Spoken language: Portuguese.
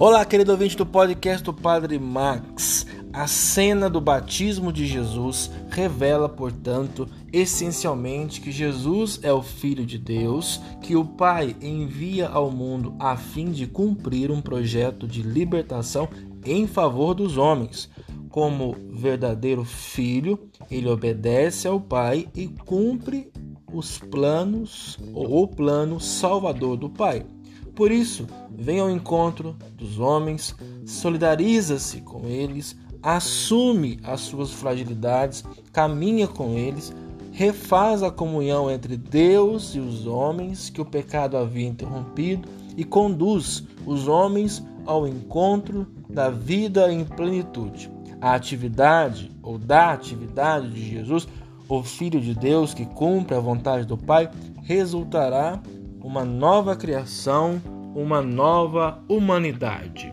Olá, querido ouvinte do podcast do Padre Max. A cena do batismo de Jesus revela, portanto, essencialmente que Jesus é o Filho de Deus, que o Pai envia ao mundo a fim de cumprir um projeto de libertação em favor dos homens. Como verdadeiro filho, ele obedece ao Pai e cumpre os planos ou o plano salvador do Pai. Por isso, vem ao encontro dos homens, solidariza-se com eles, assume as suas fragilidades, caminha com eles, refaz a comunhão entre Deus e os homens que o pecado havia interrompido e conduz os homens ao encontro da vida em plenitude. A atividade ou da atividade de Jesus, o Filho de Deus que cumpre a vontade do Pai, resultará uma nova criação, uma nova humanidade.